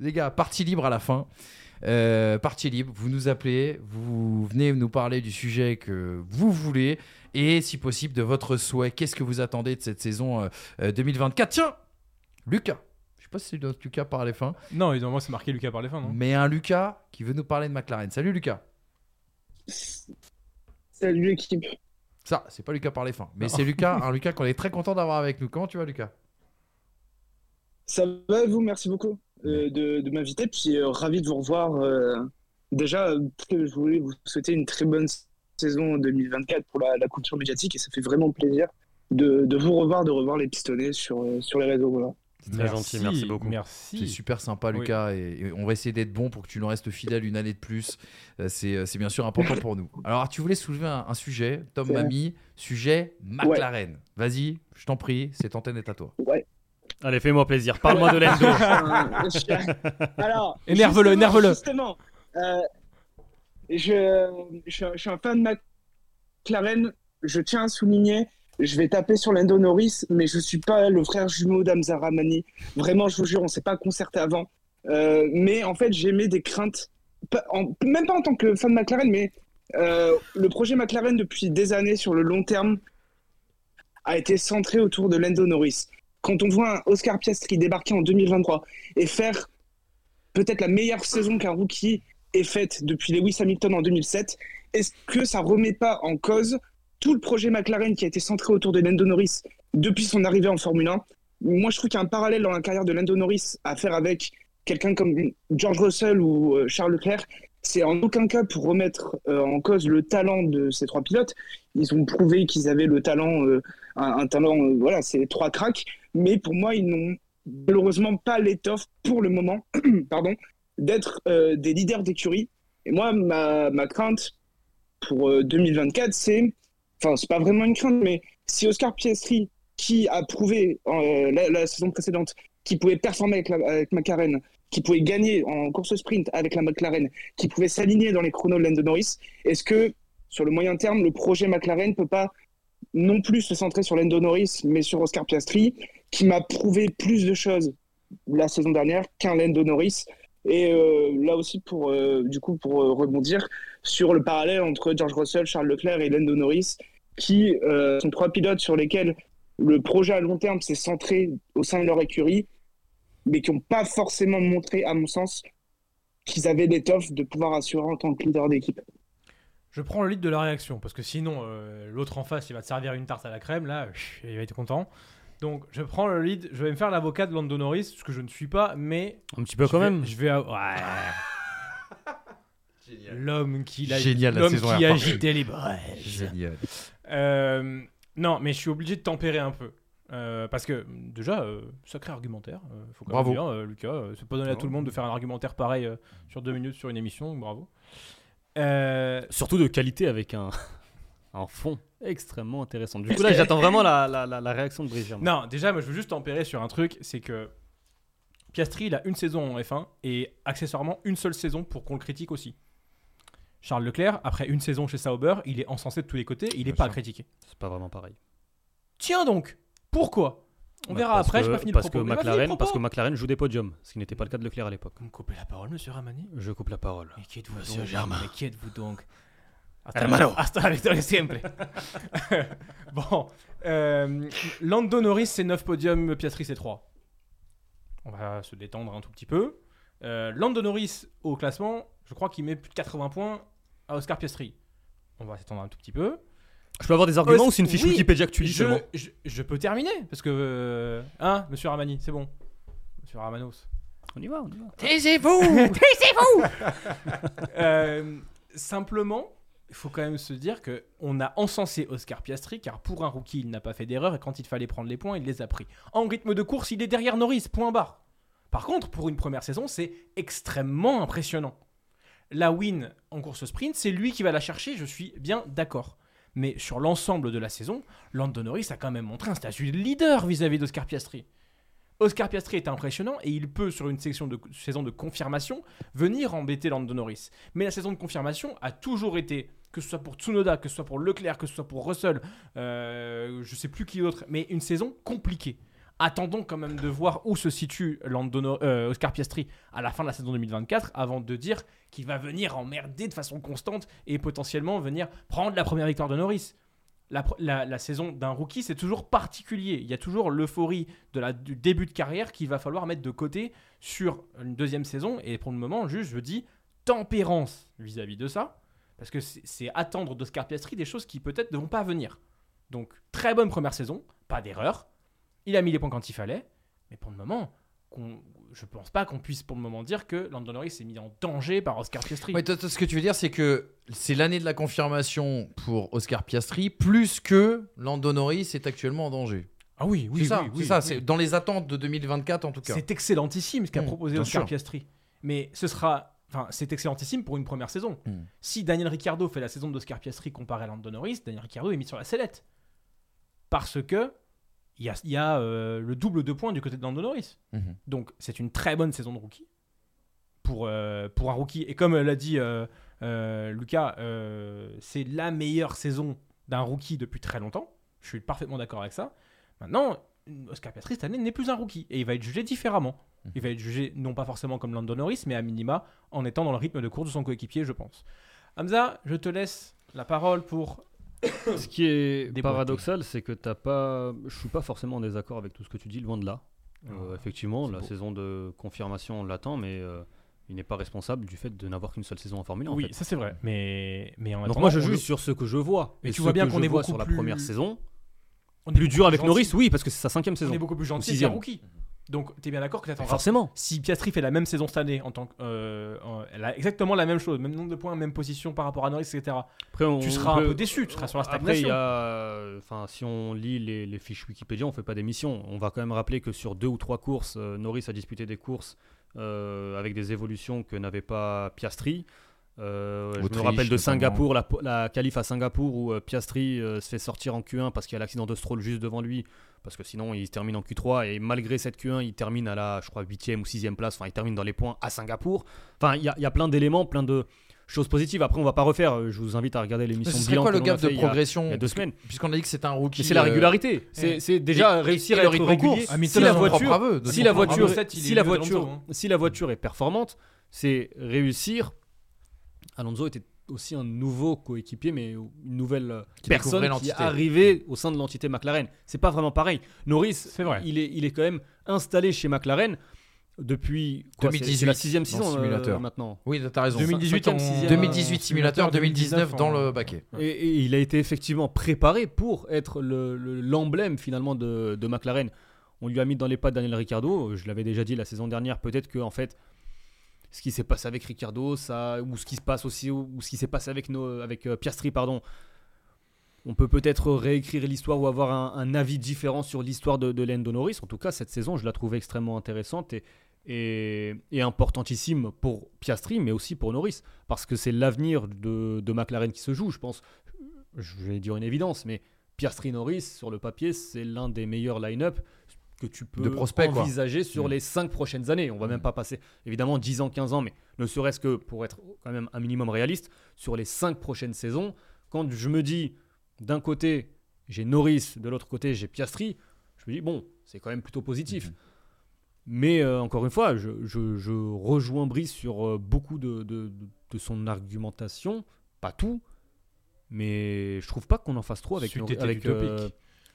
Les gars, partie libre à la fin. Euh, partie libre, vous nous appelez, vous venez nous parler du sujet que vous voulez et si possible de votre souhait. Qu'est-ce que vous attendez de cette saison euh, euh, 2024 Tiens, Lucas. Je sais pas si c'est notre Lucas par les fins, Non, évidemment, c'est marqué Lucas par les fins, non? Mais un Lucas qui veut nous parler de McLaren. Salut Lucas. Salut l'équipe. Ça, c'est pas Lucas par les fins, mais c'est Lucas, un Lucas qu'on est très content d'avoir avec nous. Comment tu vas, Lucas? Ça va et vous? Merci beaucoup euh, de, de m'inviter. Puis euh, ravi de vous revoir. euh, déjà, euh, je voulais vous souhaiter une très bonne saison 2024 pour la, la culture médiatique et ça fait vraiment plaisir de, de vous revoir, de revoir les pistonnets sur, sur les réseaux. Voilà. C'est très gentil, merci beaucoup. C'est Merci. super sympa, Oui. Lucas, et, et on va essayer d'être bon pour que tu nous restes fidèle une année de plus. C'est c'est bien sûr important pour nous. Alors, tu voulais soulever un, un sujet, Tom C'est. Mamie, sujet McLaren. Vas-y, je t'en prie, cette antenne est à toi. Ouais. Allez, fais-moi plaisir. Parle-moi de Lendo. Euh, Alors, Énerve-le, énerve-le. Justement, euh, je, je, suis un- je suis un fan de McLaren. Je tiens à souligner, je vais taper sur Lando Norris, mais je suis pas le frère jumeau d'Amza Ramani. Vraiment, je vous jure, on s'est pas concerté avant. Euh, mais en fait, j'aimais des craintes, pas- en- même pas en tant que fan de McLaren, mais euh, le projet McLaren depuis des années sur le long terme a été centré autour de Lando Norris. Quand on voit un Oscar Piastri débarquer en 2023 et faire peut-être la meilleure saison qu'un rookie ait faite depuis Lewis Hamilton en 2007, est-ce que ça remet pas en cause tout le projet McLaren qui a été centré autour de Lando Norris depuis son arrivée en Formule 1 Moi, je trouve qu'il y a un parallèle dans la carrière de Lando Norris à faire avec quelqu'un comme George Russell ou euh, Charles Leclerc. C'est en aucun cas pour remettre euh, en cause le talent de ces trois pilotes. Ils ont prouvé qu'ils avaient le talent, euh, un, talent, euh, voilà, c'est trois cracks. Mais pour moi, ils n'ont malheureusement pas l'étoffe pour le moment, pardon, d'être euh, des leaders d'écurie. Et moi, ma, ma crainte pour euh, 2024, c'est, enfin, c'est pas vraiment une crainte, mais si Oscar Piastri, qui a prouvé euh, la, saison précédente qu'il pouvait performer avec, avec McLaren, qui pouvait gagner en course sprint avec la McLaren, qui pouvait s'aligner dans les chronos de Lando Norris, est-ce que sur le moyen terme, le projet McLaren peut pas non plus se centrer sur Lando Norris, mais sur Oscar Piastri, qui m'a prouvé plus de choses la saison dernière qu'un Lando Norris. Et euh, là aussi, pour, euh, du coup, pour euh, rebondir sur le parallèle entre George Russell, Charles Leclerc et Lando Norris, qui sont trois pilotes sur lesquels le projet à long terme s'est centré au sein de leur écurie, mais qui n'ont pas forcément montré, à mon sens, qu'ils avaient l'étoffe de pouvoir assurer en tant que leader d'équipe. Je prends le lead de la réaction parce que sinon euh, l'autre en face il va te servir une tarte à la crème là, il va être content. Donc je prends le lead, je vais me faire l'avocat de Lando Norris, ce que je ne suis pas, mais Un petit peu je quand vais- même. Je vais, ouais. L'homme qui, l'a- Génial, la l'homme saison qui agitait les braises. Génial. Euh, non, mais je suis obligé de tempérer un peu. Euh, parce que déjà, euh, sacré argumentaire, euh, faut quand Bravo. même dire, euh, Lucas. euh, c'est pas donné à tout le monde de faire un argumentaire pareil euh, sur deux minutes sur une émission, bravo. Euh, Surtout de qualité avec un, un fond extrêmement intéressant. Du coup, là, j'attends vraiment la, la, la, la réaction de Brigitte. non, déjà, moi, je veux juste tempérer sur un truc, c'est que Piastri, il a une saison en F1 et accessoirement une seule saison pour qu'on le critique aussi. Charles Leclerc, après une saison chez Sauber, il est encensé de tous les côtés, il n'est pas critiqué. C'est pas vraiment pareil. Tiens donc, pourquoi? On Bah, verra parce après, que- j'ai pas fini parce le que McLaren, parce que. McLaren joue des podiums, ce qui n'était pas le cas de Leclerc à l'époque. Vous me coupez la parole, monsieur Ramani Je coupe la parole. Mais qui êtes-vous Monsieur donc Germain. Mais qui êtes-vous donc Hasta, Hermano. hasta la siempre. bon, euh, Lando Norris, c'est 9 podiums, Piastri, c'est 3. On va se détendre un tout petit peu. Euh, Lando Norris, au classement, je crois qu'il met plus de 80 points à Oscar Piastri. On va s'étendre un tout petit peu. Je peux avoir des arguments Euh, ou c'est une fiche oui, Wikipédia que tu lis je, seulement je, je peux terminer, parce que... euh, hein, monsieur Ramani, c'est bon. Monsieur Ramanos. On y va, on y va. Taisez-vous Euh, simplement, il faut quand même se dire que on a encensé Oscar Piastri car pour un rookie, il n'a pas fait d'erreur et quand il fallait prendre les points, il les a pris. En rythme de course, il est derrière Norris, point barre. Par contre, pour une première saison, c'est extrêmement impressionnant. La win en course sprint, c'est lui qui va la chercher, je suis bien d'accord. Mais sur l'ensemble de la saison, Norris a quand même montré un statut de leader vis-à-vis d'Oscar Piastri. Oscar Piastri est impressionnant et il peut, sur une section de, saison de confirmation, venir embêter Lando Norris. Mais la saison de confirmation a toujours été, que ce soit pour Tsunoda, que ce soit pour Leclerc, que ce soit pour Russell, euh, je sais plus qui d'autre, mais une saison compliquée. Attendons quand même de voir où se situe euh, Oscar Piastri à la fin de la saison 2024 avant de dire qu'il va venir emmerder de façon constante et potentiellement venir prendre la première victoire de Norris. La, saison d'un rookie, c'est toujours particulier. Il y a toujours l'euphorie du début de carrière qu'il va falloir mettre de côté sur une deuxième saison. Et pour le moment, juste, je dis tempérance vis-à-vis de ça. Parce que c'est attendre d'Oscar Piastri des choses qui peut-être ne vont pas venir. Donc, très bonne première saison, pas d'erreur. Il a mis les points quand il fallait. Mais pour le moment, je pense pas qu'on puisse pour le moment dire que Lando Norris s'est mis en danger par Oscar Piastri. Ouais, toi, toi, ce que tu veux dire, c'est que c'est l'année de la confirmation pour Oscar Piastri, plus que Lando Norris est actuellement en danger. ah oui, oui, c'est ça, oui, c'est oui, ça, oui. c'est dans les attentes de 2024 en tout cas. C'est excellentissime ce qu'a Mm, proposé Oscar sûr. Piastri. Mais ce sera. Enfin, c'est excellentissime pour une première saison. Mm. Si Daniel Ricciardo fait la saison d'Oscar Piastri comparé à Lando Norris, Daniel Ricciardo est mis sur la sellette. Parce que il y a, il y a, euh, le double de points du côté de Lando Norris. Mhm. Donc c'est une très bonne saison de rookie pour, euh, pour un rookie. Et comme l'a dit euh, euh, Lucas, euh, c'est la meilleure saison d'un rookie depuis très longtemps. Je suis parfaitement d'accord avec ça. Maintenant, Oscar Piastri cette année n'est plus un rookie et il va être jugé différemment. Il va être jugé non pas forcément comme Lando Norris, mais à minima en étant dans le rythme de course de son coéquipier, je pense. Hamza, je te laisse la parole pour Ce qui est Déboîté. paradoxal, c'est que t'as pas. Je suis pas forcément en désaccord avec tout ce que tu dis, loin de là. Euh, Ah, effectivement, c'est la beau. saison de confirmation, on l'attend, mais euh, il n'est pas responsable du fait de n'avoir qu'une seule saison en Formule 1. en Oui, fait. ça c'est vrai. Mais, mais en Donc moi, je on juge le- sur ce que je vois. Et tu vois bien qu'on est beaucoup sur la plus- première saison. on est Plus dur avec gentil. Norris, oui, parce que c'est sa cinquième On saison. est beaucoup plus gentil sixième. rookie. Donc, tu es bien d'accord que tu attendras. Forcément. Si Piastri fait la même saison cette année, en tant que, euh, en- elle a exactement la même chose, même nombre de points, même position par rapport à Norris, etc. Après, on Tu seras un peut- peu déçu, tu seras sur la Après, il stagnation. y a, enfin, si on lit les, les fiches Wikipédia, on fait pas d'émission. On va quand même rappeler que sur deux ou trois courses, euh, Norris a disputé des courses euh, avec des évolutions que n'avait pas Piastri. Euh, je me Autriche, rappelle de notamment. Singapour, la, la qualif à Singapour où euh, Piastri euh, se fait sortir en Q1 parce qu'il y a l'accident de Stroll juste devant lui, parce que sinon il se termine en Q3 et malgré cette Q1 il termine à la, je crois, 8e ou 6e place, enfin il termine dans les points à Singapour. Enfin il y, a- y a plein d'éléments, plein de choses positives. Après on va pas refaire, euh, je vous invite à regarder l'émission ce serait bilan quoi le gap de il y a- progression il y a deux semaines. Puisqu'on a dit que c'était un rookie. C'est la euh, régularité. C'est c'est déjà et- réussir et à être régulier. Si la voiture, aveu si la voiture, aveu. Si la voiture, si la voiture est performante, c'est réussir. Alonso était aussi un nouveau coéquipier, mais une nouvelle euh, Qui personne qui est arrivée au sein de l'entité McLaren. C'est pas vraiment pareil. Norris, vrai. Il est, il est quand même installé chez McLaren depuis quoi, c'est- 2018, C'est la sixième saison euh, simulateur. maintenant. Oui, t'as raison. 2018 cinquième, en- sixième, 2018 simulateur, 2019 dans le baquet. Et, et il a été effectivement préparé pour être le- le- l'emblème finalement de, de McLaren. On lui a mis dans les pas Daniel Ricciardo. Je l'avais déjà dit la saison dernière. Peut-être que en fait, ce qui s'est passé avec Ricciardo, ça, ou ce qui se passe aussi, ou ce qui s'est passé avec, nos, avec euh, Piastri, pardon. On peut peut-être réécrire l'histoire ou avoir un, avis différent sur l'histoire de, de Lando Norris. En tout cas, cette saison, je la trouvais extrêmement intéressante et, et, importantissime pour Piastri, mais aussi pour Norris. Parce que c'est l'avenir de, de McLaren qui se joue, je pense je vais dire une évidence, mais Piastri Norris, sur le papier, c'est l'un des meilleurs line-up que tu peux De quoi. envisager sur Mm. les 5 prochaines années. On va même pas passer, évidemment, 10 ans, 15 ans, mais ne serait-ce que pour être quand même un minimum réaliste, sur les 5 prochaines saisons, quand je me dis, d'un côté, j'ai Norris, de l'autre côté, j'ai Piastri, je me dis, bon, c'est quand même plutôt positif. Mhm. Mais euh, encore une fois, je, je- je rejoins Brice sur euh, beaucoup de, de- de son argumentation, pas tout, mais je trouve pas qu'on en fasse trop avec, Nor- avec, euh,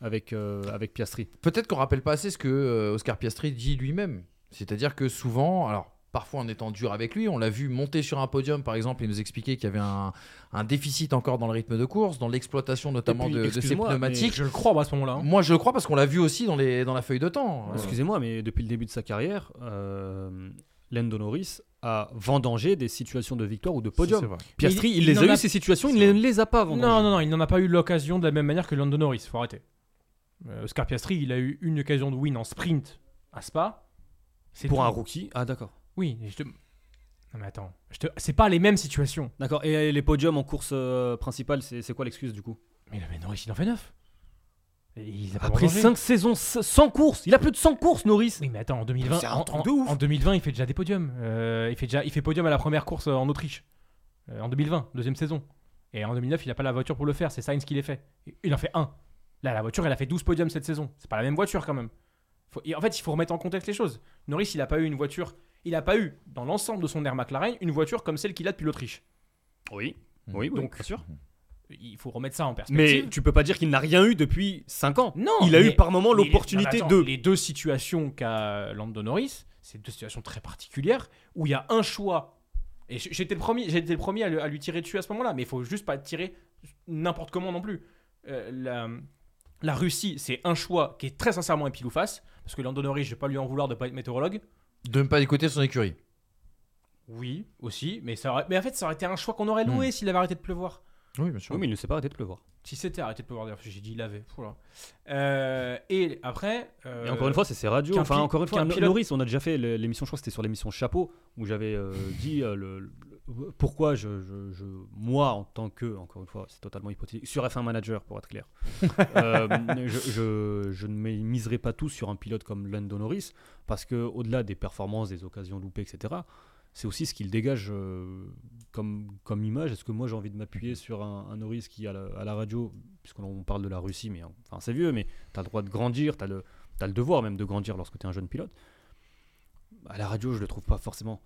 avec, euh, avec Piastri. Peut-être qu'on rappelle pas assez ce que euh, Oscar Piastri dit lui-même. C'est-à-dire que souvent, alors parfois en étant dur avec lui, on l'a vu monter sur un podium par exemple et nous expliquer qu'il y avait un, un déficit encore dans le rythme de course, dans l'exploitation notamment puis, de, de ses pneumatiques. Je le crois moi, à ce moment-là. hein. Moi je le crois parce qu'on l'a vu aussi dans, les, dans la feuille de temps. Euh, Excusez-moi, mais depuis le début de sa carrière, euh, Lando Norris à vendanger des situations de victoire ou de podium. Piastri, il, il- les a eu a- ces situations, il ne les a pas vendangées. Non, non, non, il n'en a pas eu l'occasion de la même manière que Lando Norris, faut arrêter. Euh, Oscar Piastri, il a eu une occasion de win en sprint à Spa. C'est Pour tout. un rookie. Ah d'accord. Oui, je te... Non mais attends, je te... c'est pas les mêmes situations. D'accord. Et les podiums en course euh, principale, c'est quoi l'excuse du coup? Mais, mais Norris, il en fait 9. il a Après vendangé. 5 saisons, 100 courses. Il a plus de 100 courses, Norris. Oui, mais attends, en 2020, C'est un en, truc en- de ouf. en 2020, il fait déjà des podiums. Euh, il, fait déjà, il fait podium à la première course euh, en Autriche. Euh, en 2020, deuxième saison. Et en 2009, il n'a pas la voiture pour le faire. C'est Sainz qui l'a fait. Il en fait un. Là, la voiture, elle a fait 12 podiums cette saison. C'est pas la même voiture quand même. Faut- et en fait, il faut remettre en contexte les choses. Norris, il n'a pas eu une voiture. Il n'a pas eu, dans l'ensemble de son air McLaren, une voiture comme celle qu'il a depuis l'Autriche. Oui. Mm. Oui, Donc, bien sûr. Il faut remettre ça en perspective. Mais tu peux pas dire qu'il n'a rien eu depuis 5 ans. Non, Il a mais- eu par moment l'opportunité de. Les deux situations qu'a Lando Norris, c'est deux situations très particulières où il y a un choix. Et j'étais le premier, j'étais le premier à, le- à lui tirer dessus à ce moment-là, mais il faut juste pas tirer n'importe comment non plus. Euh, la, la Russie, c'est un choix qui est très sincèrement un pile ou face, parce que Lando Norris, je vais pas lui en vouloir de pas être météorologue. De ne pas écouter son écurie. Oui, aussi, mais, ça aurait- mais en fait, ça aurait été un choix qu'on aurait loué s'il avait arrêté de pleuvoir. Oui, bien sûr. Oui, mais il ne s'est pas arrêté de pleuvoir. Si c'était arrêté de pleuvoir, d'ailleurs, j'ai dit il avait. Oula. Euh, et après. euh, Et encore une fois, c'est ses radios. Enfin, encore une fois, pilote- Norris, on a déjà fait l'é- l'émission, je crois que c'était sur l'émission Chapeau, où j'avais euh, dit euh, le, le- pourquoi je, je- je- moi, en tant que, encore une fois, c'est totalement hypothétique, sur F1 Manager, pour être clair, euh, je, ne miserai pas tout sur un pilote comme Lando Norris, parce que au-delà des performances, des occasions loupées, etc., c'est aussi ce qu'il dégage euh, comme, comme image. Est-ce que moi j'ai envie de m'appuyer sur un, un Norris qui, à la, à la radio, puisqu'on parle de la Russie, mais enfin c'est vieux, mais tu as le droit de grandir, tu as le, devoir même de grandir lorsque tu es un jeune pilote. À la radio, je le trouve pas forcément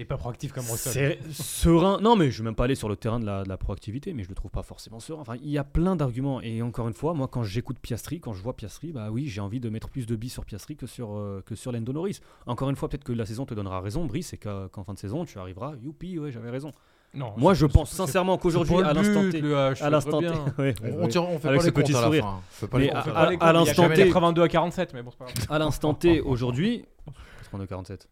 Et pas proactif comme Russell. c'est serein. Non, mais je vais même pas aller sur le terrain de la, de la proactivité, mais je le trouve pas forcément serein. Enfin, il y a plein d'arguments. Et encore une fois, moi, quand j'écoute Piastri, quand je vois Piastri, bah oui, j'ai envie de mettre plus de billes sur Piastri que sur, euh, que sur Lando Norris. Encore une fois, peut-être que la saison te donnera raison, Brice, et qu'en fin de saison, tu arriveras, youpi, ouais, j'avais raison. Non, Moi, je pense sincèrement qu'aujourd'hui, à l'instant T, à l'instant T, ouais, On, ouais. tire- on fait Avec pas les à la sourire. fin. hein. On fait les On à pas à- les l'instant T- 82 à 47, mais bon, c'est pas grave. à l'instant T, aujourd'hui. Est-ce qu'on est à 47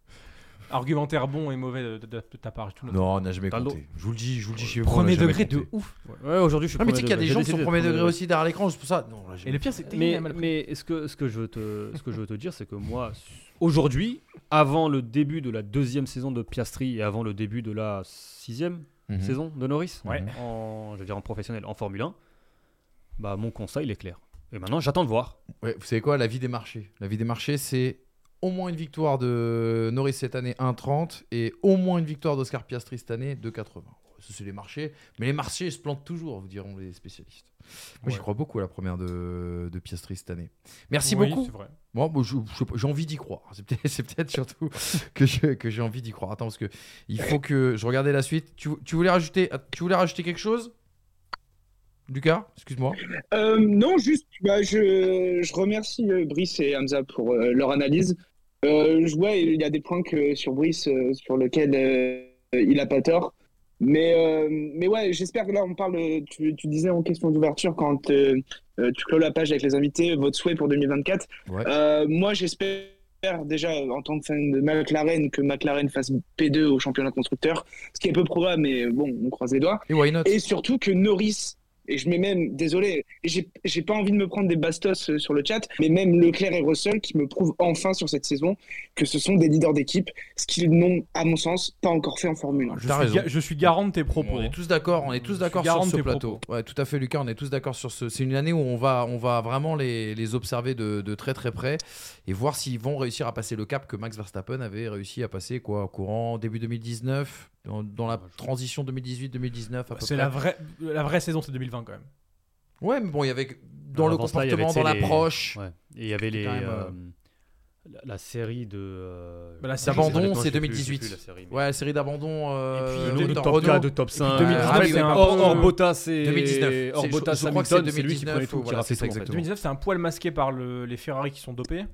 Argumentaire bon et mauvais de, de- de ta part. Tout Non, on n'a jamais compté. Je vous le dis, je vous le dis chez vous. Premier degré de ouf. Ouais, aujourd'hui, je suis Ah, mais tu sais qu'il y a des gens qui sont premier degré aussi derrière l'écran, c'est pour ça. Non, là, Et le pire, c'est que Mais, mais est-ce que, ce, que je veux te, ce que je veux te dire, c'est que moi, aujourd'hui, avant le début de la deuxième saison de Piastri et avant le début de la sixième Mhm. saison de Norris, Ouais. en, je veux dire en professionnel, en Formule 1, bah, mon conseil il est clair. Et maintenant, j'attends de voir. Ouais, vous savez quoi, la vie des marchés. La vie des marchés, c'est au moins une victoire de Norris cette année 1,30 et au moins une victoire d'Oscar Piastri cette année 2,80. Ça, c'est les marchés. Mais les marchés se plantent toujours, vous diront les spécialistes. Moi, j'y crois beaucoup à la première de, de Piastri cette année. Merci Oui, beaucoup. c'est vrai. Moi, j'ai envie d'y croire. C'est peut-être, surtout que, j'ai envie d'y croire. Attends, parce que il faut que je regardais la suite. Tu, tu voulais rajouter, tu voulais rajouter quelque chose, Lucas Excuse-moi. Euh, non, juste, bah, je, je remercie euh, Brice et Hamza pour euh, leur analyse. Je vois, il y a des points que, sur Brice sur lesquels il a pas tort. Mais, mais ouais, j'espère que là, on parle. Tu, tu disais en question d'ouverture quand tu clôt la page avec les invités, votre souhait pour 2024. Ouais. Euh, moi, j'espère déjà en tant que fan de McLaren que McLaren fasse P2 au championnat constructeur, ce qui est peu probable, mais bon, on croise les doigts. Et why not? Et surtout que Norris, et je mets même, désolé, j'ai pas envie de me prendre des bastos euh, sur le chat, mais même Leclerc et Russell qui me prouvent enfin sur cette saison que ce sont des leaders d'équipe, ce qu'ils n'ont, à mon sens, pas encore fait en Formule 1. Je suis, je suis garant de tes propos. On est tous d'accord, on est tous d'accord sur ce plateau. Ouais, tout à fait, Lucas, on est tous d'accord sur ce. C'est une année où on va, on va vraiment les, les observer de, de très très près et voir s'ils vont réussir à passer le cap que Max Verstappen avait réussi à passer quoi, au courant début 2019, dans, dans la transition 2018-2019 à peu C'est la vraie, la vraie saison, c'est 2020 quand même. Ouais, mais bon, il y avait dans le avait, comportement, dans les- l'approche. Ouais. Et il y avait les. même, euh, euh, la, la série de. euh, Bah, la série d'abandon, c'est je sais plus, 2018. je sais plus la série, mais- Ouais, série d'abandon. euh, Et puis, de, top Renault. 4, de top 5. 2019, Ah oui, c'est oui, un bah, hors, peu- hors Bottas et 2019. hors C'est- Bottas je crois que c'est Hamilton, c'est lui qui 2019, prenait tout, qui voilà, raflait c'est ça, tout, en fait. exactement. 2019, c'est un poil masqué par le- les Ferrari qui sont dopés.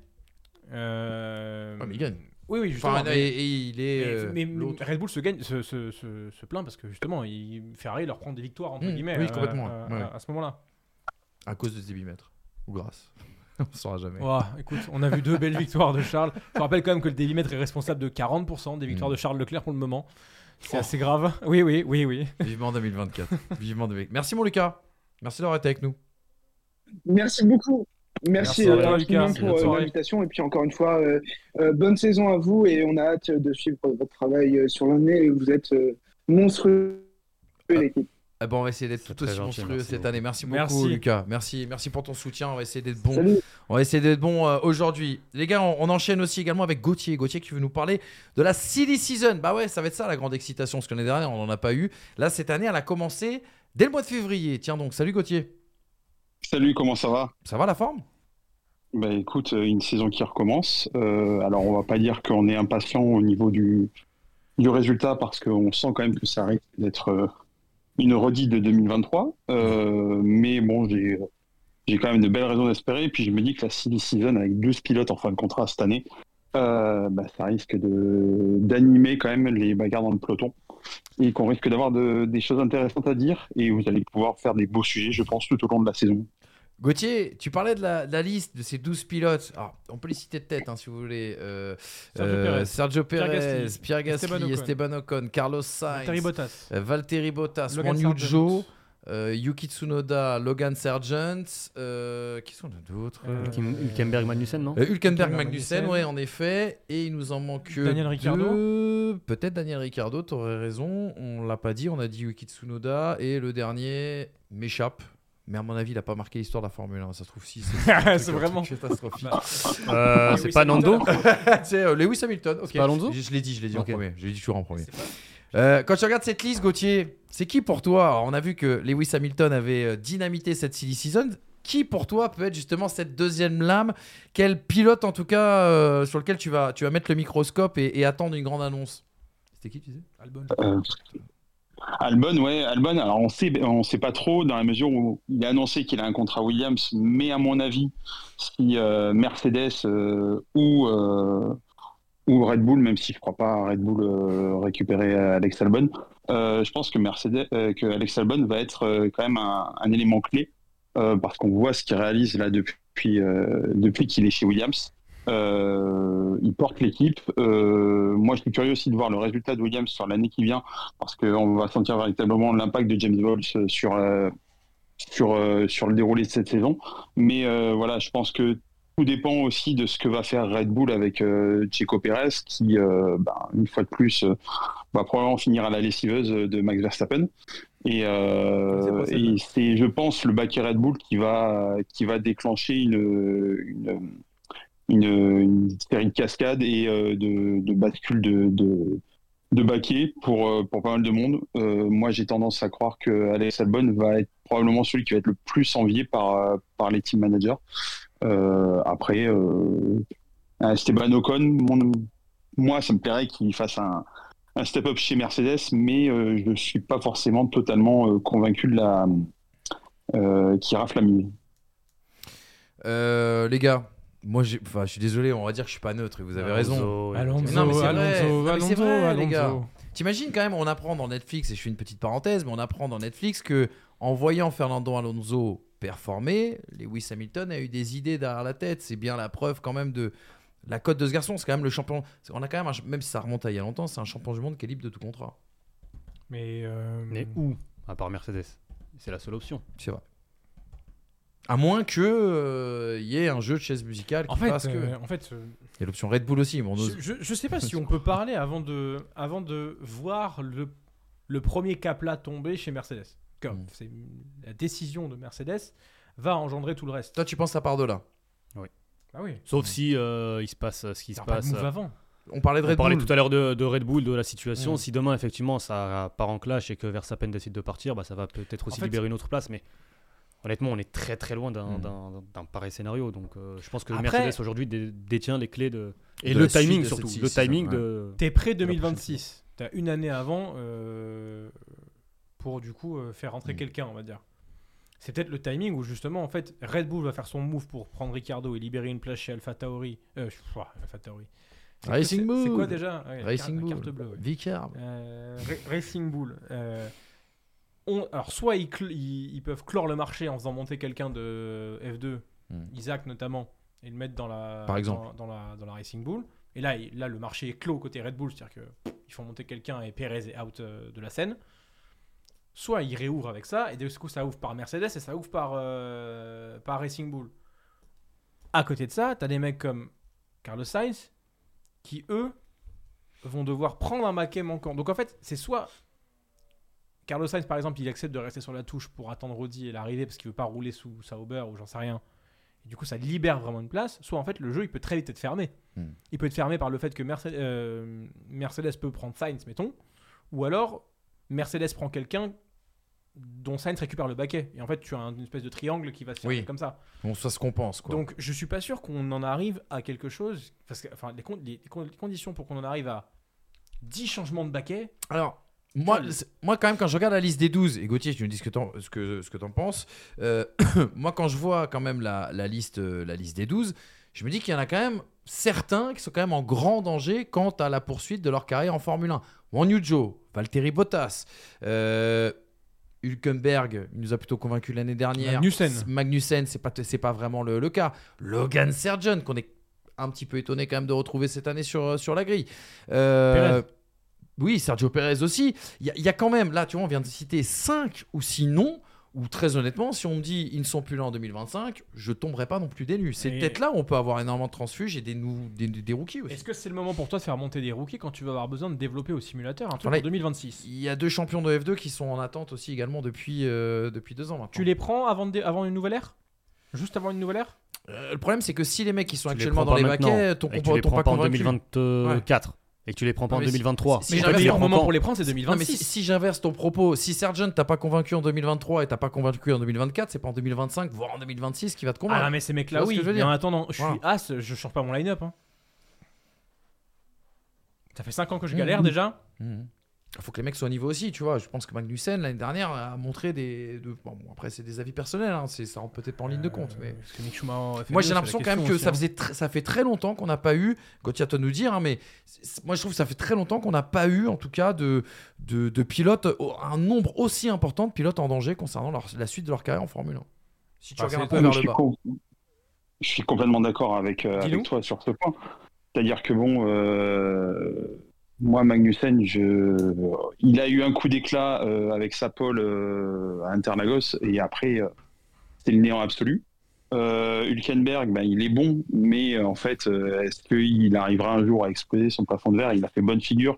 Euh, Ouais, mais il gagne. Oui, oui, justement. Enfin, mais- et, et il est. mais- euh, mais. Red Bull se, gagne, se, se, se, se plaint parce que justement, il, Ferrari leur prend des victoires entre Mmh, guillemets oui, euh, complètement, euh, ouais. à, à ce moment-là. À cause de ce débitmètre. Ou grâce. On saura jamais. Écoute, on a vu deux belles victoires de Charles. Je rappelle quand même que le Dailymetre est responsable de 40% des victoires Mm. de Charles Leclerc pour le moment. C'est Oh. assez grave. Oui, oui, oui, oui. Vivement 2024. Vivement 2024. Merci mon Lucas. Merci d'avoir été avec nous. Merci beaucoup. Merci, Merci, euh, infiniment pour euh, l'invitation. Et puis encore une fois, euh, euh, bonne saison à vous et on a hâte de suivre votre travail sur l'année. Vous êtes euh, monstrueux, l'équipe. Eh ben, on va essayer d'être tout aussi gentil, monstrueux merci cette beaucoup. année. Merci beaucoup, Merci. Lucas. Merci, merci pour ton soutien. On va essayer d'être bon. Salut. On va essayer d'être bon euh, aujourd'hui. Les gars, on, on enchaîne aussi également avec Gauthier. Gauthier qui veut nous parler de la Silly Season. Bah ouais, ça va être ça la grande excitation. Parce que l'année dernière, on n'en a pas eu. Là, cette année, elle a commencé dès le mois de février. Tiens donc, salut Gauthier. Salut, comment ça va? Ça va la forme? Bah écoute, euh, une saison qui recommence. Euh, alors on va pas dire qu'on est impatient au niveau du, du résultat parce qu'on sent quand même que ça risque d'être euh, une redite de 2023. Euh, mais bon, j'ai j'ai quand même de belles raisons d'espérer. Et puis je me dis que la silly season avec 12 pilotes en fin de contrat cette année, bah, ça risque d'animer quand même les bagarres dans le peloton et qu'on risque d'avoir de- des choses intéressantes à dire. Et vous allez pouvoir faire des beaux sujets, je pense, tout au long de la saison. Gauthier, tu parlais de la, de la liste de ces 12 pilotes. Alors, on peut les citer de tête hein, si vous voulez. Euh, Sergio euh, Pérez, Sergio Pierre Gasly, Pierre Gasly, Esteban Ocon. Esteban Ocon, Carlos Sainz, Valtteri Bottas. euh, Valtteri Bottas, euh, Yuki Tsunoda, Logan Sargent. euh, qui sont les d'autres Euh, Hülken- Hülkenberg Magnussen, non Euh, Hülkenberg Magnussen, ouais, en effet. Et il nous en manque Daniel Ricciardo. deux. Peut-être Daniel Ricciardo, t'aurais raison. On l'a pas dit, on a dit Yuki Tsunoda. Et le dernier m'échappe. Mais à mon avis, il a pas marqué l'histoire de la Formule 1. Ça se trouve si. C'est C'est vraiment- catastrophique. Euh, Lewis C'est pas Nando c'est euh, Lewis Hamilton. ok. pas Alonso Je, je l'ai dit, je l'ai dit en premier. Je l'ai dit toujours en premier. Euh, quand tu regardes cette liste, Gauthier, c'est qui pour toi? Alors, On a vu que Lewis Hamilton avait euh, dynamité cette silly season. Qui pour toi peut être justement cette deuxième lame? Quel pilote en tout cas euh, sur lequel tu vas, tu vas mettre le microscope et, et attendre une grande annonce? C'était qui tu disais? Albon. Albon, ouais, Albon, alors on sait, on sait pas trop dans la mesure où il a annoncé qu'il a un contrat Williams, mais à mon avis, si euh, Mercedes euh, ou, euh, ou Red Bull, même si je crois pas à Red Bull récupérer Alex Albon, je pense que Mercedes, que Alex Albon va être quand même un, élément clé parce qu'on voit ce qu'il réalise là depuis qu'il est chez Williams. Euh, il porte l'équipe. Euh, moi, je suis curieux aussi de voir le résultat de Williams sur l'année qui vient, parce qu'on va sentir véritablement l'impact de James Bowles sur, euh, sur, sur le déroulé de cette saison. Mais voilà, je pense que tout dépend aussi de ce que va faire Red Bull avec Checo Pérez, qui, bah, une fois de plus, va probablement finir à la lessiveuse de Max Verstappen. Et, euh, C'est je pense, le baquet Red Bull qui va, qui va déclencher une, une, une, série de cascades et euh, de, bascules de, de, baquets pour, euh, pour pas mal de monde. Euh, moi, j'ai tendance à croire que Alex Albon va être probablement celui qui va être le plus envié par, par les team managers. Après, Esteban Ocon, moi, ça me plairait qu'il fasse un, un step-up chez Mercedes, mais je ne suis pas forcément totalement convaincu de la qui rafle la. Euh, Les gars, moi je suis désolé, on va dire que je suis pas neutre et vous avez raison. Alonso, Non, mais c'est vrai. Alonso, Non, mais Alonso, c'est vrai, les gars. T'imagines quand même, on apprend dans Netflix, et je fais une petite parenthèse, mais on apprend dans Netflix que en voyant Fernando Alonso performer, Lewis Hamilton a eu des idées derrière la tête. C'est bien la preuve quand même de la cote de ce garçon. C'est quand même le champion. On a quand même, un- même si ça remonte à il y a longtemps, c'est un champion du monde qui est libre de tout contrat. Mais, euh, Mais où? À part Mercedes. C'est la seule option. C'est vrai. À moins que euh, y ait un jeu de chaise musicale qui en fait, fasse que. euh, en fait, euh, Il y a l'option Red Bull aussi, on je, je, je sais pas si on peut parler avant de, avant de voir le, le premier cap là tomber chez Mercedes. Comme Mm. c'est la décision de Mercedes va engendrer tout le reste. Toi, tu penses ça part de là Ah oui. Sauf si euh, il se passe euh, ce qui se aura pas de passe. move avant. On parlait de On Red parlait Bull. tout à l'heure de, de Red Bull, de la situation. Mm. Si demain, effectivement, ça part en clash et que Verstappen décide de partir, bah, ça va peut-être aussi fait- libérer une autre place. Mais honnêtement, on est très très loin d'un Mm. d'un pareil scénario. Donc euh, je pense que Après- Mercedes aujourd'hui dé- détient les clés de. Et De le timing de surtout. Le timing de. T'es prêt la prochaine 2026. T'as une année avant euh, pour du coup euh, faire rentrer Mm. quelqu'un, on va dire. C'est peut-être le timing où justement en fait Red Bull va faire son move pour prendre Ricardo et libérer une place chez Alpha Tauri. Euh, Alpha Tauri. C'est quoi- Racing c'est- C'est Bull. quoi déjà? Ouais, Racing carte- Bull. carte bleue, ouais. Euh, Racing Bull. On- alors, soit ils, cl- ils- ils peuvent clore le marché en faisant monter quelqu'un de F2 Hmm. Isaac notamment, et le mettre dans la, Par exemple. dans, dans la, dans la Racing Bull. Et là, il- là, le marché est clos côté Red Bull, c'est-à-dire qu'ils font monter quelqu'un et Perez est out euh, de la scène. Soit ils réouvrent avec ça, et de ce coup, ça ouvre par Mercedes et ça ouvre par, euh, par Racing Bull. À côté de ça, tu as des mecs comme Carlos Sainz qui, eux, vont devoir prendre un maquet manquant. Donc en fait, c'est soit Carlos Sainz, par exemple, il accepte de rester sur la touche pour attendre Audi et l'arrivée parce qu'il veut pas rouler sous Sauber ou j'en sais rien. Et du coup, ça libère vraiment une place. Soit en fait, le jeu, il peut très vite être fermé. Hmm. Il peut être fermé par le fait que Merce- euh, Mercedes peut prendre Sainz, mettons. Ou alors, Mercedes prend quelqu'un dont Sainz récupère le baquet. Et en fait, tu as une espèce de triangle qui va se Oui. comme ça. Bon, ça se compense, quoi. Donc, je suis pas sûr qu'on en arrive à quelque chose. Parce que, enfin, les, con- les- les con- les conditions pour qu'on en arrive à 10 changements de baquet. Alors, moi, moi, quand même, quand je regarde la liste des 12, et Gauthier, tu me dis ce que t'en, ce que, ce que t'en penses, euh, moi, quand je vois quand même la, la liste, euh, la liste des 12, je me dis qu'il y en a quand même certains qui sont quand même en grand danger quant à la poursuite de leur carrière en Formule 1. Wang Yujo, Valtteri Bottas, euh, Hülkenberg, il nous a plutôt convaincu l'année dernière. Magnussen. Magnussen, c'est pas, c'est pas vraiment le, le cas. Logan Sargent, qu'on est un petit peu étonné quand même de retrouver cette année sur, sur la grille. Euh. Oui, Sergio Perez aussi. Il y, a- il y a quand même, là, tu vois, on vient de citer 5 ou 6 noms où, très honnêtement, si on me dit ils ne sont plus là en 2025, je tomberai pas non plus des nues. C'est Et- peut-être là où on peut avoir énormément de transfuges et des, nou- des, des rookies aussi. Est-ce que c'est le moment pour toi de faire monter des rookies quand tu vas avoir besoin de développer au simulateur un truc Voilà. pour 2026 Il y a deux champions de F2 qui sont en attente aussi également depuis, euh, depuis deux ans maintenant. Tu les prends avant, de dé- avant une nouvelle ère? Juste avant une nouvelle ère? Euh, le problème, c'est que si les mecs qui sont Tu les actuellement prends dans les maintenant, baquets, ton et tu les prends pas pas en convaincu. 2024 et que tu les prends pas en Mais si- 2023. si- Mais si j'inverse le moment pour les prendre, c'est Non, mais 2026. si, si j'inverse ton propos, si Sergeant t'as pas convaincu en 2023 et t'as pas convaincu en 2024, c'est pas en 2025, voire en 2026 qui va te convaincre. Ah mais ces mecs-là, ce oui. que je veux mais dire en attendant, je suis as, je change pas mon line-up. hein. Ça fait 5 ans que je Mmh, galère mmh. déjà. Mhm. Il faut que les mecs soient au niveau aussi, tu vois. Je pense que Magnussen, l'année dernière, a montré des. de- bon, bon, après, c'est des avis personnels, hein, c'est- ça rentre peut-être pas en ligne de compte. Mais... Euh, en F2, Moi, j'ai l'impression quand même que ça, aussi, hein. faisait tr- ça fait très longtemps qu'on n'a pas eu. Gauthier, à toi de nous dire, hein, mais moi, je trouve que ça fait très longtemps qu'on n'a pas eu, en tout cas, de, de, de pilotes, un nombre aussi important de pilotes en danger concernant leur- la suite de leur carrière en Formule 1. Si tu Ah, regardes un peu vers mais je, le suis bas. com- je suis complètement d'accord avec, euh, avec toi sur ce point. C'est-à-dire que bon, euh, moi, Magnussen, il a eu un coup d'éclat euh, avec sa pole euh, à Interlagos et après, euh, c'est le néant absolu. Euh, Hülkenberg, ben, il est bon, mais en fait, est-ce qu'il arrivera un jour à exploser son plafond de verre? Il a fait bonne figure.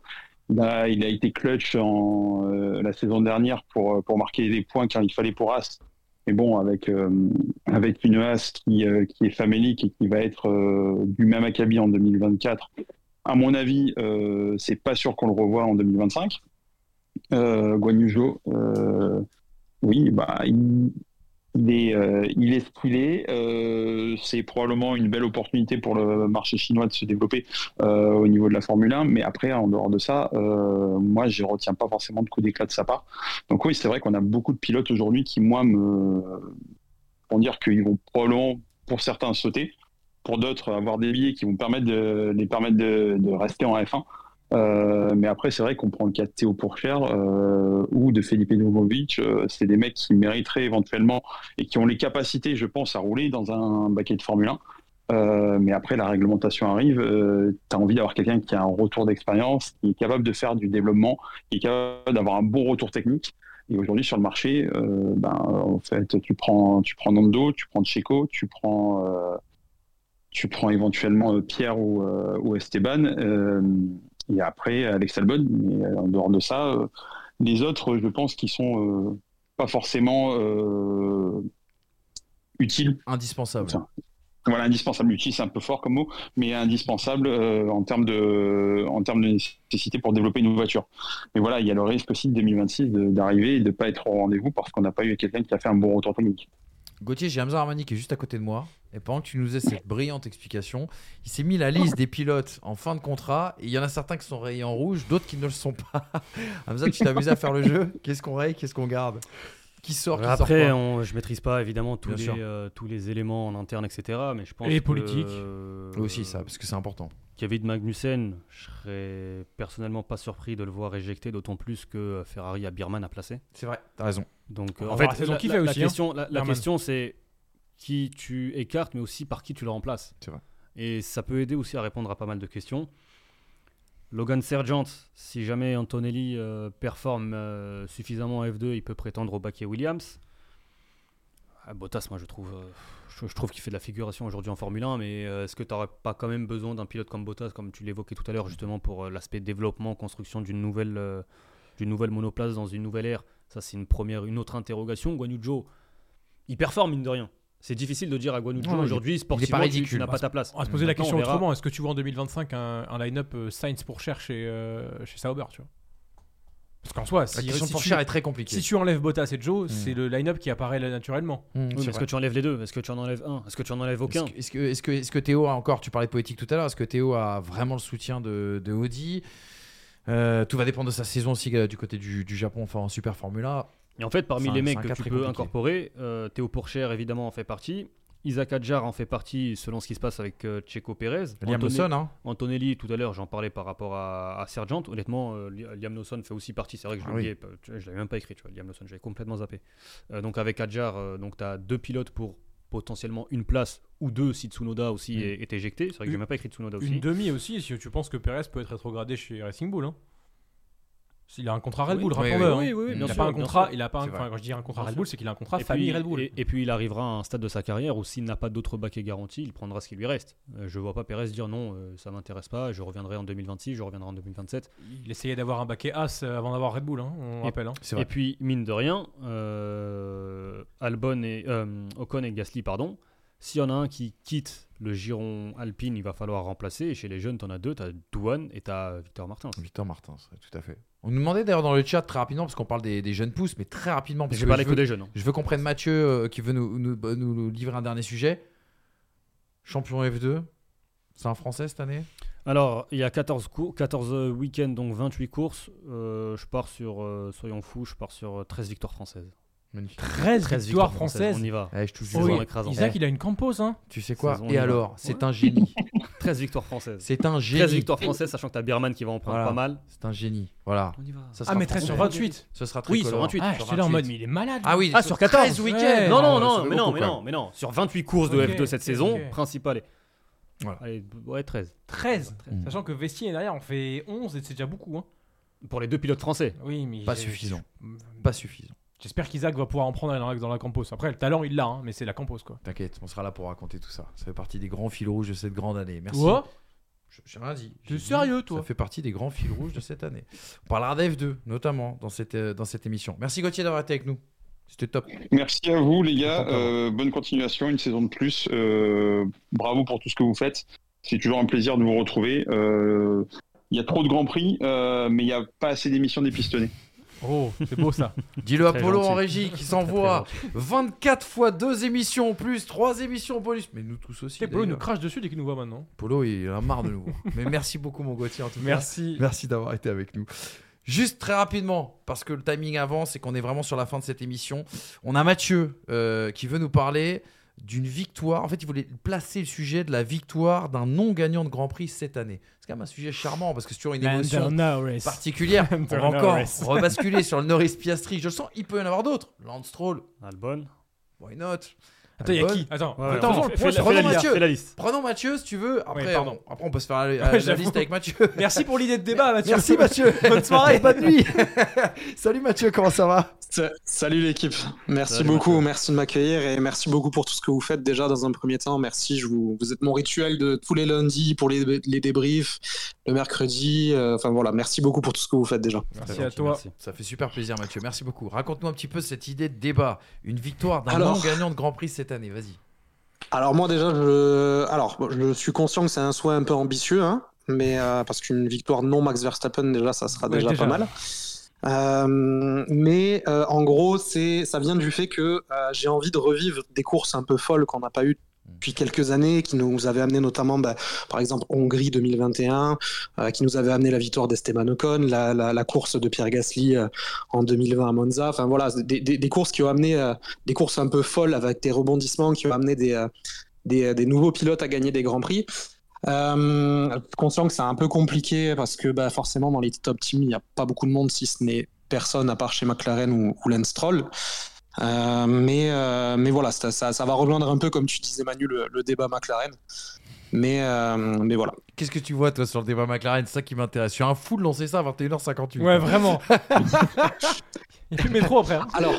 Il a, été clutch en, la saison dernière pour, pour marquer des points quand il fallait pour As. Mais bon, avec, avec une As qui, qui est famélique et qui va être du même acabit en 2024, à mon avis, euh, c'est pas sûr qu'on le revoie en 2025. Euh, Guan Yu Zhou, euh, oui, bah, il, est, euh, il est est. Euh, c'est probablement une belle opportunité pour le marché chinois de se développer au niveau de la Formule 1. Mais après, en dehors de ça, moi, je retiens pas forcément de coup d'éclat de sa part. Donc oui, c'est vrai qu'on a beaucoup de pilotes aujourd'hui qui, moi, me vont dire qu'ils vont probablement, pour certains, sauter, pour d'autres, avoir des billets qui vont permettre de les permettre de, rester en F1. Euh, mais après, c'est vrai qu'on prend le cas de Théo Pourchère euh, ou de Felipe Novovic. euh, c'est des mecs qui mériteraient éventuellement et qui ont les capacités, je pense, à rouler dans un baquet de Formule 1. Euh, mais après, la réglementation arrive. tu as envie d'avoir quelqu'un qui a un retour d'expérience, qui est capable de faire du développement, qui est capable d'avoir un bon retour technique. Et aujourd'hui, sur le marché, euh, ben, en fait, tu prends, tu prends Nando, tu prends Checo, tu prends, euh, tu prends éventuellement euh, Pierre ou, euh, ou Esteban. euh, et après, Alex Albon. Mais en dehors de ça, les autres, je pense qu'ils sont pas forcément utiles. Indispensable. Enfin, Voilà, indispensable. Utile, c'est un peu fort comme mot, mais indispensable euh, en termes de, en termes de nécessité pour développer une voiture. Mais voilà, il y a le risque aussi de 2026 de- d'arriver et de pas être au rendez-vous parce qu'on n'a pas eu quelqu'un qui a fait un bon retour technique. Gauthier, j'ai Hamza Armani qui est juste à côté de moi. Et pendant que tu nous faisais cette brillante explication, il s'est mis la liste des pilotes en fin de contrat. Et il y en a certains qui sont rayés en rouge, d'autres qui ne le sont pas. Hamza, tu t'es amusé à faire le jeu? Qu'est-ce qu'on raye? Qu'est-ce qu'on garde? Qui sort qui Après, sort on, je maîtrise pas évidemment tous les, euh, tous les éléments en interne, etc. Mais je pense Et les que, politiques. euh, Aussi ça, parce que c'est important. Kevin Magnussen, je serais personnellement pas surpris de le voir éjecté, d'autant plus que Ferrari a Birman à placer. C'est vrai, t'as raison. Donc, On euh, en fait, la fait la aussi, hein, question, la, la Birman. question, c'est qui tu écartes, mais aussi par qui tu le remplaces. C'est vrai. Et ça peut aider aussi à répondre à pas mal de questions. Logan Sergent, si jamais Antonelli euh, performe euh, suffisamment en F2, il peut prétendre au baquet Williams. Ah, Bottas, moi je trouve, euh, je, trouve qu'il fait de la figuration aujourd'hui en Formule 1, mais est-ce que tu n'aurais pas quand même besoin d'un pilote comme Bottas, comme tu l'évoquais tout à l'heure, justement pour l'aspect développement, construction d'une nouvelle, monoplace dans une nouvelle ère? Ça, c'est une une autre interrogation. Guan Yu Zhou, il performe mine de rien. C'est difficile de dire à Guan Yu Zhou Ouais, il est- aujourd'hui, sportivement, tu- tu ridicule. n'as pas ta place. On va se poser la question autrement. Est-ce que tu vois en 2025 un, un line-up euh, Sainz pour cher chez, euh, chez Sauber, tu vois? Parce qu'en soi, La si, question si de tu, est très compliquée. si tu enlèves Bottas et Joe, c'est le line-up qui apparaît là naturellement. Mmh, Oui, mais est-ce que tu enlèves les deux Est-ce que tu en enlèves un? Est-ce que tu en enlèves aucun? Est-ce que, est-ce que, est-ce que, Théo a encore, tu parlais de politique tout à l'heure, est-ce que Théo a vraiment le soutien de, de Audi? Euh, Tout va dépendre de sa saison aussi du côté du, du Japon, enfin en Super Formula. Et en fait, parmi un- les mecs que tu peux compliqué. incorporer, euh, Théo Pourchère évidemment en fait partie. Isaac Adjar en fait partie selon ce qui se passe avec euh, Checo Pérez. Liam Antone- Lawson, hein Antonelli, tout à l'heure, j'en parlais par rapport à, à Sergent. Honnêtement, euh, Li- Liam Lawson fait aussi partie. C'est vrai que je Ah l'avais même pas écrit. Tu vois, Liam Lawson, j'avais complètement zappé. Donc avec Adjar, donc tu as deux pilotes pour potentiellement une place ou deux si Tsunoda aussi Mm. est, est éjecté. C'est vrai que j'ai même pas écrit Tsunoda aussi. Une demi aussi, si tu penses que Perez peut être rétrogradé chez Racing Bull. Hein. S'il a un contrat Red Bull, oui, rappelons-le. oui, hein. oui, oui, il n'a pas un contrat, il a pas un, quand je dis un contrat Red. Bull, c'est qu'il a un contrat Et famille puis, Red Bull. et, et puis il arrivera à un stade de sa carrière où s'il n'a pas d'autres baquets garantis, il prendra ce qui lui reste. Euh, je vois pas Pérez dire non, euh, ça m'intéresse pas, je reviendrai en 2026, je reviendrai en 2027. Il essayait d'avoir un baquet As euh, avant d'avoir Red Bull, hein, on Et- rappelle. hein. Et puis, mine de rien, euh, Albon et euh, Ocon et Gasly, pardon, s'il y en a un qui quitte le giron Alpine, il va falloir remplacer. Et chez les jeunes, tu en as deux, tu as Douane et tu as Victor Martin. Victor Martins, tout à fait. On nous demandait d'ailleurs dans le chat très rapidement, parce qu'on parle des, des jeunes pousses, mais très rapidement, parce que je que veux, des jeunes. hein. je veux qu'on prenne Mathieu euh, qui veut nous, nous, bah, nous- livrer un dernier sujet. Champion F2, c'est un Français cette année? Alors, il y a 14, cours, 14 week-ends, donc 28 courses. Euh, je pars sur, euh, soyons fous, je pars sur euh, 13 victoires françaises. Magnifique. 13, 13 victoires françaises. On y va. Allez, je touche du Oh, oui. Isaac, Eh. il a une campos, hein. Tu sais quoi Saison Et alors, c'est Ouais. un génie. 13 victoires françaises. C'est un 13 génie. victoires françaises, sachant que tu as Bierman qui va en prendre Voilà. pas mal. C'est un génie. Voilà. On y va. Ça Ah, mais 13 sur français. 28. Ce sera Oui, tricolore. sur 28. Ah, sur j'étais là en 28. mode, mais il est malade. Ah oui, Ah, sur sur 13 14 week-ends. ouais. Non, non, non, mais non, mais non, mais non. Sur 28 courses de Ok, F2 cette saison, principale. Voilà. Allez, ouais, 13. 13. Mm. Sachant que Vestier et derrière, on fait 11 et c'est déjà beaucoup. Hein. Pour les deux pilotes français. Oui, mais. Pas suffisant. Pas suffisant. J'espère qu'Isaac va pouvoir en prendre dans la, dans la campos. Après, le talent, il l'a, hein, mais c'est la campos, quoi. T'inquiète, on sera là pour raconter tout ça. Ça fait partie des grands fils rouges de cette grande année. Merci. Quoi Je- J'ai rien dit. T'es J'ai dit, sérieux, toi Ça fait partie des grands fils rouges de cette année. On parlera d'F2, notamment, dans cette, euh, dans cette émission. Merci Gauthier d'avoir été avec nous. C'était top. Merci à vous, les gars. Content. Euh, bonne continuation, une saison de plus. Euh, bravo pour tout ce que vous faites. C'est toujours un plaisir de vous retrouver. Euh, Il y a trop de grands prix, euh, mais il n'y a pas assez d'émissions dépistonnés. Oh, c'est beau ça. Dis-le à Polo en régie qui s'envoie gentil. 24 fois 2 émissions en plus, 3 émissions en bonus. Mais nous tous aussi. Et Polo nous crache dessus dès qu'il nous voit maintenant. Polo, il a marre de nous. voir. Mais merci beaucoup, mon Gauthier, en tout cas. Merci. Merci d'avoir été avec nous. Juste très rapidement, parce que le timing avance et qu'on est vraiment sur la fin de cette émission, on a Mathieu euh, qui veut nous parler d'une victoire. En fait, il voulait placer le sujet de la victoire d'un non-gagnant de Grand Prix cette année. C'est quand même un sujet charmant parce que c'est toujours une émotion particulière. On va encore rebasculer sur le Norris Piastri. Je le sens, il peut y en avoir d'autres. Lance Stroll, Albon. why not? Attends, il y a qui Attends, Ouais, attends, la- la Prenons liste, Mathieu. la liste. Prenons Mathieu si tu veux. Après, Ouais, pardon. on, après on peut se faire la, la- Ouais, la liste avec Mathieu. Merci pour l'idée de débat, Mathieu. Merci Mathieu. Bonne soirée. Bonne nuit. Salut Mathieu, comment ça va? Sa- Salut l'équipe, merci Salut, beaucoup, Mathieu. merci de m'accueillir et merci beaucoup pour tout ce que vous faites déjà dans un premier temps. Merci, je vous, vous êtes mon rituel de tous les lundis pour les, les débriefs, le mercredi. euh, enfin voilà, merci beaucoup pour tout ce que vous faites déjà. Merci à toi. Merci. Ça fait super plaisir Mathieu, merci beaucoup. Raconte-nous un petit peu cette idée de débat, une victoire d'un Alors- non-gagnant de Grand Prix cette année, vas-y. Alors moi déjà, je, alors je suis conscient que c'est un souhait un peu ambitieux, hein, mais euh, parce qu'une victoire non Max Verstappen déjà, ça sera Ouais, déjà, pas mal. Euh, mais euh, en gros, c'est, ça vient du fait que j'ai envie de revivre des courses un peu folles qu'on n'a pas eues depuis quelques années, qui nous avaient amené notamment, bah, par exemple, Hongrie 2021, euh, qui nous avait amené la victoire d'Esteban Ocon, la, course de Pierre Gasly euh, en 2020 à Monza. Enfin voilà, des, courses qui ont amené euh, des courses un peu folles avec des rebondissements, qui ont amené des, nouveaux pilotes à gagner des grands prix. Conscient que c'est un peu compliqué parce que bah, forcément dans les top teams il n'y a pas beaucoup de monde si ce n'est personne à part chez McLaren ou, ou Lance. Euh, mais, euh, mais voilà, ça, ça, ça va rejoindre un peu, comme tu disais, Manu, le, le débat McLaren. Mais, euh, mais voilà. Qu'est-ce que tu vois, toi, sur le débat McLaren? C'est ça qui m'intéresse. Je suis un fou de lancer ça à 21h58. Ouais, vraiment. Il plus le métro après. hein. Alors,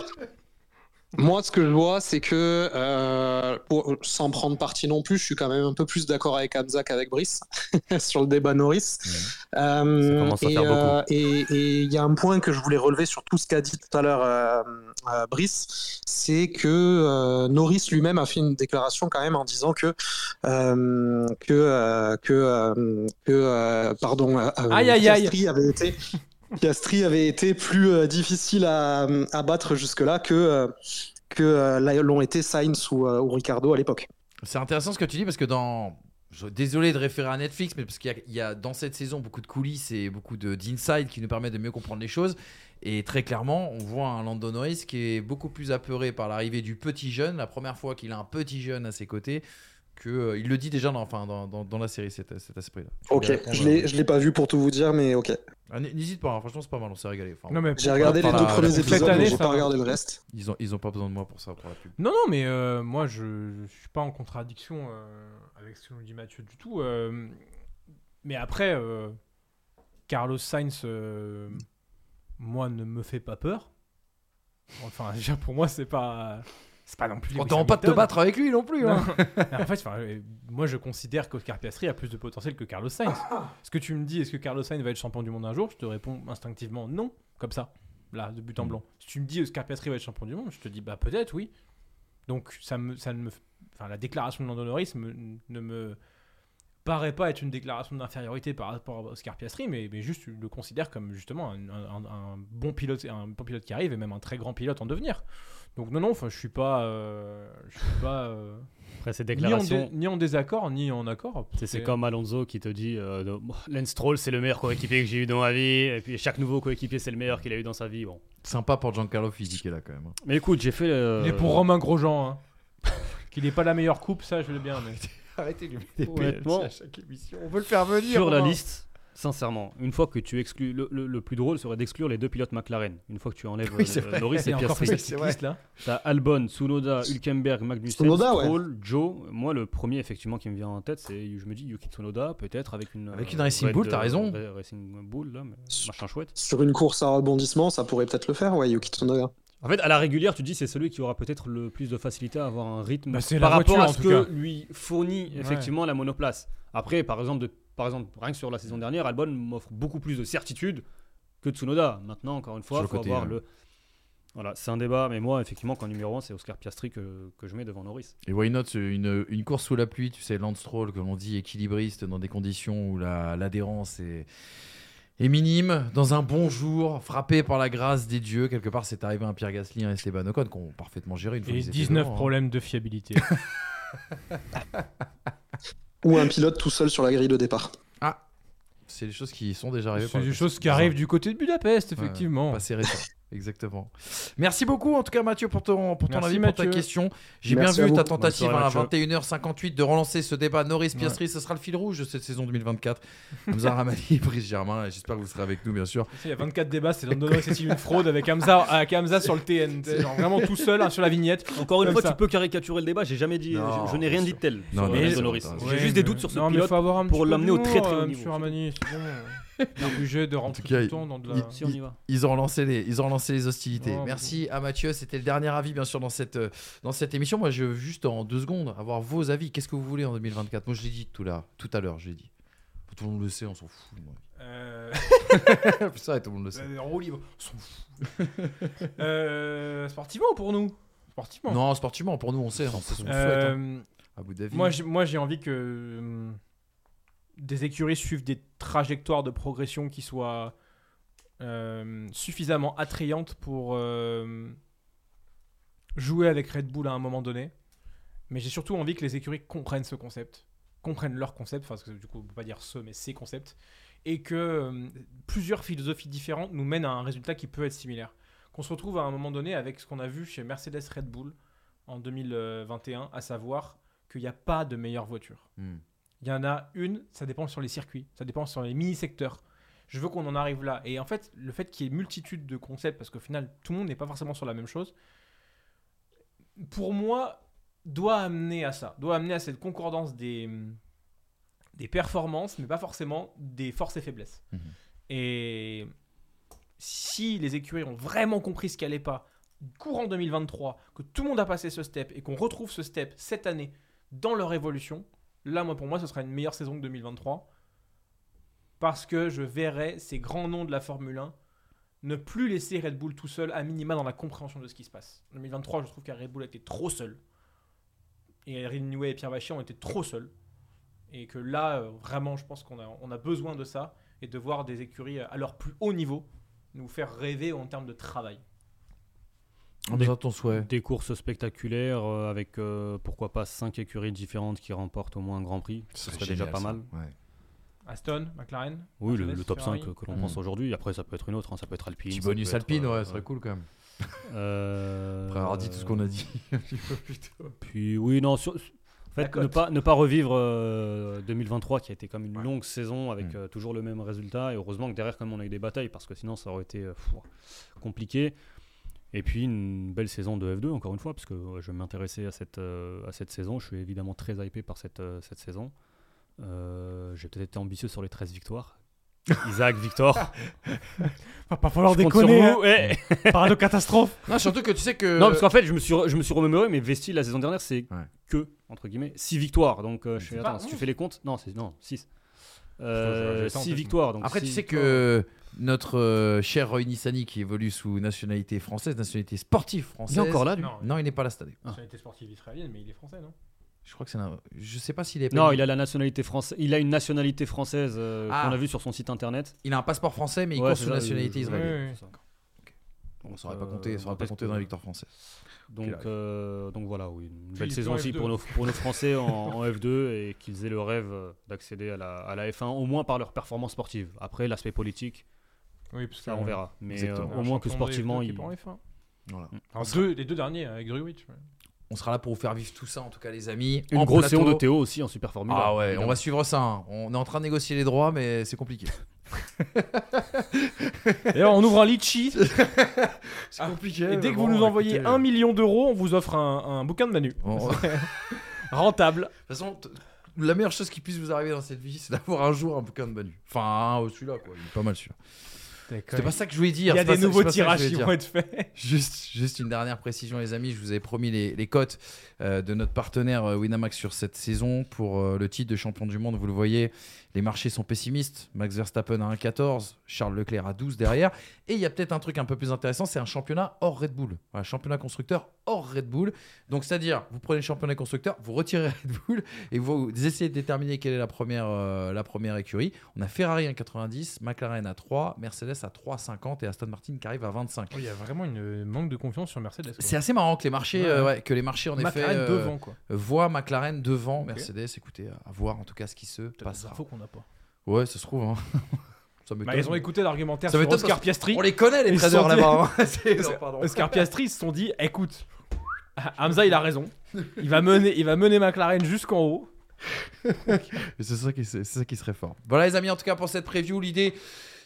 moi, ce que je vois, c'est que, euh, pour- sans prendre parti non plus, je suis quand même un peu plus d'accord avec Hamza qu'avec Brice sur le débat Norris. Euh, commence à et beaucoup. euh, et et il y a un point que je voulais relever sur tout ce qu'a dit tout à l'heure euh, euh, Brice, c'est que euh, Norris lui-même a fait une déclaration quand même en disant que euh, que euh, que euh, que euh, pardon, euh, Aïe, aïe, aïe. Avait été Piastri avait été plus euh, difficile à, à battre jusque-là que, euh, que euh, là, l'ont été Sainz ou, euh, ou Ricardo à l'époque. C'est intéressant ce que tu dis parce que dans. Désolé de référer à Netflix, mais parce qu'il y a- il y, a dans cette saison beaucoup de coulisses et beaucoup de- d'insides qui nous permettent de mieux comprendre les choses. Et très clairement, on voit un Lando Norris qui est beaucoup plus apeuré par l'arrivée du petit jeune, la première fois qu'il a un petit jeune à ses côtés, que euh, il le dit déjà dans, enfin, dans, dans- dans la série, cet, cet aspect-là. Ok, voulais répondre je je l'ai pas vu pour tout vous dire, mais ok. Ah, N'hésite pas, hein, franchement, c'est pas mal, on s'est régalé. Enfin, Non, mais J'ai regardé les deux premiers cette épisodes, mais j'ai pas regardé le reste. Ils ont, ils ont pas besoin de moi pour ça, pour la pub. Non, non, mais euh, moi, je ne suis pas en contradiction euh, avec ce que nous dit Mathieu du tout. euh, mais après, euh, Carlos Sainz, euh, moi, ne me fait pas peur. Enfin, déjà, pour moi, c'est pas... C'est pas non plus... On t'en pas de te battre avec lui non plus. Non. hein. en fait, euh, moi, je considère qu'Oscar Piastri a plus de potentiel que Carlos Sainz. Ce que tu me dis, est-ce que Carlos Sainz va être champion du monde un jour? Je te réponds instinctivement non, comme ça, là, de but en Mm. blanc. Si tu me dis Oscar Piastri va être champion du monde, je te dis bah peut-être oui. Donc ça me, ça ne me, enfin la déclaration de Lando Norris me- ne me paraît pas être une déclaration d'infériorité par rapport à Oscar Piastri, mais, mais juste le considère comme justement un, un- un- un bon pilote, un bon pilote qui arrive et même un très grand pilote en devenir. Donc non non, enfin je suis pas, euh, je suis pas euh, Après ces ni, en déclarations, dé- ni en désaccord ni en accord. c'est- comme Alonso qui te dit euh, Lance Stroll, c'est le meilleur coéquipier que j'ai eu dans ma vie. Et puis chaque nouveau coéquipier, c'est le meilleur qu'il a eu dans sa vie. Bon. Sympa pour Giancarlo est là quand même. hein. Mais écoute, j'ai fait. euh, Il est pour Romain Grosjean. Hein. Qu'il n'ait pas la meilleure coupe, ça je veux bien. Mais... Arrêtez de lui mettre des Honnêtement, à chaque émission. On veut le faire venir. sur la liste, sincèrement, une fois que tu exclus. Le, le- le plus drôle serait d'exclure les deux pilotes McLaren. Une fois que tu enlèves Oui, euh. Norris et vrai. liste là. T'as Albon, Tsunoda, Hülkenberg, Magnussen, Tsunoda, ouais. Joe. Moi, le premier effectivement qui me vient en tête, c'est je me dis Yuki Tsunoda, peut-être avec une Avec euh, une Racing Red, Bull, t'as euh, raison. Red Racing Bull là, mais machin chouette. Sur une course à rebondissement, ça pourrait peut-être le faire, ouais, Yuki Tsunoda. En fait, à la régulière, tu dis c'est celui qui aura peut-être le plus de facilité à avoir un rythme Bah, c'est par la rapport voiture, à ce que cas. lui fournit effectivement la monoplace. Après, par exemple, de, par exemple, rien que sur la saison dernière, Albon m'offre beaucoup plus de certitude que Tsunoda. Maintenant, encore une fois, il faut côté, avoir hein. le. Voilà, c'est un débat, mais moi, effectivement, qu'en numéro 1, c'est Oscar Piastri que, que je mets devant Norris. Et why not une, une course sous la pluie, tu sais, Lance Stroll, comme on dit, équilibriste dans des conditions où la- l'adhérence est, est minime, dans un bon jour, frappé par la grâce des dieux. Quelque part, c'est arrivé à un Pierre Gasly, un Esteban Ocon, qui ont parfaitement géré une fois Et qu'ils étaient 19 devant, hein. problèmes de fiabilité. Ou un pilote tout seul sur la grille de départ. C'est des choses qui sont déjà arrivées. C'est des choses qui arrivent du côté de Budapest, Ouais, effectivement. Passé récent. Exactement. Merci beaucoup en tout cas Mathieu pour ton, pour ton Merci, avis, pour ta question. J'ai bien vu ta tentative soirée, à Mathieu. 21h58 de relancer ce débat Norris-Piastri. Ce sera le fil rouge de cette saison 2024. Hamza Ramani Brice Germain. et J'espère que vous serez avec nous bien sûr. Il y a 24 débats, c'est Lando Norris une fraude avec Hamza, avec Hamza sur le TN. tu sais, Genre vraiment tout seul hein, sur la vignette. Encore une fois, ça. tu peux caricaturer le débat. J'ai jamais dit, Non, je, je n'ai rien dit de tel. Non, mais Norris. J'ai juste des doutes sur ce non, mais pilote. faut avoir un pour l'amener au très, très haut niveau. Est obligé de rentrer tout le temps dans de la. il- Si on y va. Ils ont relancé les, ils ont relancé les hostilités. Oh, Merci à Mathieu. C'était le dernier avis, bien sûr, dans cette, euh, dans cette émission. Moi, je veux juste en deux secondes avoir vos avis. Qu'est-ce que vous voulez en 2024 Moi, je l'ai dit tout, là, tout à l'heure. Je l'ai dit. Tout le monde le sait, on s'en fout. moi. Euh... Ça, tout le monde le sait. euh, en roue libre. On s'en fout. euh, sportivement pour nous? Sportivement. Non, sportivement, pour nous, on sait. On sait ce qu'on souhaite. Euh, hein. Moi, j'ai envie que hum, des écuries suivent des trajectoires de progression qui soient euh, suffisamment attrayantes pour euh, jouer avec Red Bull à un moment donné. Mais j'ai surtout envie que les écuries comprennent ce concept, comprennent leur concept, enfin, parce que du coup, on peut pas dire ce, mais ces concepts, et que euh, plusieurs philosophies différentes nous mènent à un résultat qui peut être similaire. Qu'on se retrouve à un moment donné avec ce qu'on a vu chez Mercedes Red Bull en 2021, à savoir qu'il n'y a pas de meilleure voiture. Hmm. Il y en a une, ça dépend sur les circuits, ça dépend sur les mini-secteurs. Je veux qu'on en arrive là. Et en fait, le fait qu'il y ait multitude de concepts, parce qu'au final, tout le monde n'est pas forcément sur la même chose, pour moi, doit amener à ça, doit amener à cette concordance des, des performances, mais pas forcément des forces et faiblesses. Mhm. Et si les écuries ont vraiment compris ce qu'elle n'est pas, courant 2023, que tout le monde a passé ce step et qu'on retrouve ce step cette année dans leur évolution, là, moi, pour moi, ce sera une meilleure saison que 2023. Parce que je verrai ces grands noms de la Formule 1 ne plus laisser Red Bull tout seul, à minima dans la compréhension de ce qui se passe. En 2023, je trouve qu'à Red Bull était trop seul. Et Rinway et Pierre Vachier ont été trop seuls. Et que là, euh, vraiment, je pense qu'on a, on a besoin de ça et de voir des écuries à leur plus haut niveau nous faire rêver en termes de travail. Ton souhait. Des courses spectaculaires euh, avec euh, pourquoi pas 5 écuries différentes qui remportent au moins un Grand Prix. Ce serait déjà pas mal. Aston, McLaren Oui, le, Mercedes, le top Ferrari. 5 que l'on pense aujourd'hui. Après, ça peut être une autre, hein, ça peut être Alpine. Petit ça bonus alpine, euh, ouais, ce serait cool quand même. euh, Après avoir dit tout ce qu'on a dit. un petit peu plus tôt. Puis oui, non, sur- fait, ne pas, ne pas revivre euh, 2023 qui a été comme une Ouais. longue saison avec Mm. euh, toujours le même résultat. Et heureusement que derrière, quand même, on a eu des batailles parce que sinon, ça aurait été euh, pff, compliqué. Et puis une belle saison de F2, encore une fois, parce que ouais, je vais m'intéresser à cette, euh, à cette saison. Je suis évidemment très hypé par cette, euh, cette saison. Euh, J'ai peut-être été ambitieux sur les 13 victoires. Isaac, Victor. Va pas falloir je déconner. Ouais. hein. Parade de catastrophe. Non, surtout que tu sais que. Non, parce qu'en fait, je me suis, je me suis remémoré, mais Vesti, la saison dernière, c'est Ouais. que, entre guillemets, 6 victoires. Donc, euh, je fais, attends, si tu fais les comptes, non, c'est non 6. Je- je vais 6 tenter. victoires. Donc Après, tu sais victoires. que notre euh, cher Roy Nissani, qui évolue sous nationalité française, nationalité sportive française. Il est encore là, lui Non, Non, il n'est pas là cette année. Ah. nationalité sportive israélienne, mais il est français, non? Je crois que c'est un. Je sais pas s'il est. Non, il a la nationalité française. Il a une nationalité française euh, Ah. qu'on a vu sur son site internet. Il a un passeport français, mais il Ouais, court c'est sous ça, nationalité israélienne. Oui, oui. c'est ça. On Donc, saurait pas euh, compter, ça aurait pas que- dans la victoire française. Donc, euh, donc voilà, oui, une belle saison aussi F2. pour nos, pour nos Français en, en F2 et qu'ils aient le rêve euh, d'accéder à la, à la F1, au moins par leur performance sportive. Après, l'aspect politique, Oui, parce ça on verra. Mais euh, au moins que sportivement, il il... en F1. Voilà. Enfin, deux, les deux derniers avec Druwich. ouais. On sera là pour vous faire vivre tout ça, en tout cas, les amis. Une En grosse plateau. séance de Théo aussi en Super Formule. Ah ouais, on va suivre ça. hein. On est en train de négocier les droits, mais c'est compliqué. D'ailleurs, on ouvre un litchi. C'est Ah, compliqué. Et dès que vous nous envoyez un million d'euros, on vous offre un, un bouquin de Manu. Bon, de toute Rentable. façon, t- la meilleure chose qui puisse vous arriver dans cette vie, c'est d'avoir un jour un bouquin de Manu. Enfin, celui-là, quoi. Il est pas mal celui-là. C'était pas ça que je voulais Il dire. y a c'est des nouveaux c'est ça tirages qui vont être faits. Juste, juste une dernière précision, les amis. Je vous avais promis les, les cotes euh, de notre partenaire euh, Winamax sur cette saison pour euh, le titre de champion du monde. Vous le voyez, les marchés sont pessimistes. Max Verstappen à 1,14, Charles Leclerc à 12 derrière. Et il y a peut-être un truc un peu plus intéressant c'est un championnat hors Red Bull. Voilà, championnat constructeur hors Red Bull. Donc, c'est-à-dire, vous prenez le championnat constructeur, vous retirez Red Bull et vous essayez de déterminer quelle est la première, euh, la première écurie. On a Ferrari à 1,90, McLaren à 3, Mercedes à 3,50 et Aston Martin qui arrive à 25. Il y a vraiment une manque de confiance sur Mercedes. C'est assez marrant que les marchés, Ouais, euh, ouais. que les marchés en McLaren effet euh, devant, quoi. voient McLaren devant Mercedes. Écoutez, à voir en tout cas ce qui se passera. infos qu'on n'a pas. Ouais, ça se trouve. Hein. ça. Bah, ils ont écouté l'argumentaire Ça sur Oscar Piastri. On les connaît les traders là-bas. hein. C'est-. Oscar Piastri, ils se sont dit écoute, Hamza, il a raison. Il va mener, il va mener McLaren jusqu'en haut. C'est ça, ça qui serait fort. Voilà les amis, en tout cas pour cette preview, l'idée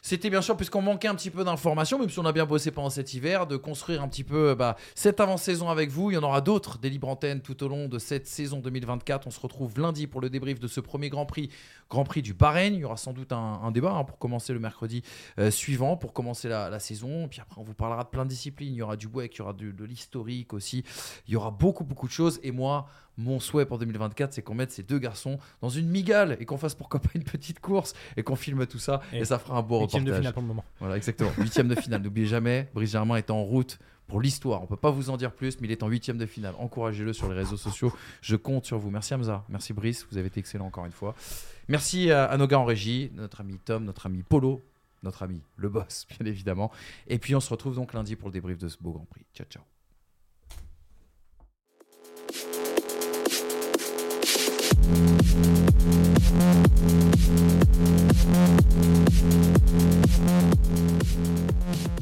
c'était bien sûr, puisqu'on manquait un petit peu d'informations, même si on a bien bossé pendant cet hiver, de construire un petit peu bah, cette avant-saison avec vous. Il y en aura d'autres des libres antennes tout au long de cette saison 2024. On se retrouve lundi pour le débrief de ce premier Grand Prix, Grand Prix du Bahreïn. Il y aura sans doute un, un débat hein, pour commencer le mercredi euh, suivant, pour commencer la, la saison. Puis après, on vous parlera de plein de disciplines. Il y aura du WEC, il y aura de l'historique aussi. Il y aura beaucoup, beaucoup de choses. Et moi, mon souhait pour 2024, c'est qu'on mette ces deux garçons dans une migale et qu'on fasse pourquoi pas une petite course et qu'on filme tout ça. Et, Et ça fera un beau Huitième de finale pour le moment. Voilà, exactement. Huitième de finale. N'oubliez jamais, Brice Germain est en route pour l'histoire. On peut pas vous en dire plus, mais il est en huitième de finale. Encouragez-le sur les réseaux sociaux. Je compte sur vous. Merci Hamza. Merci Brice. Vous avez été excellent encore une fois. Merci à, à nos gars en régie, notre ami Tom, notre ami Polo, notre ami le boss, bien évidemment. Et puis on se retrouve donc lundi pour le débrief de ce beau Grand Prix. Ciao, ciao. Thank you.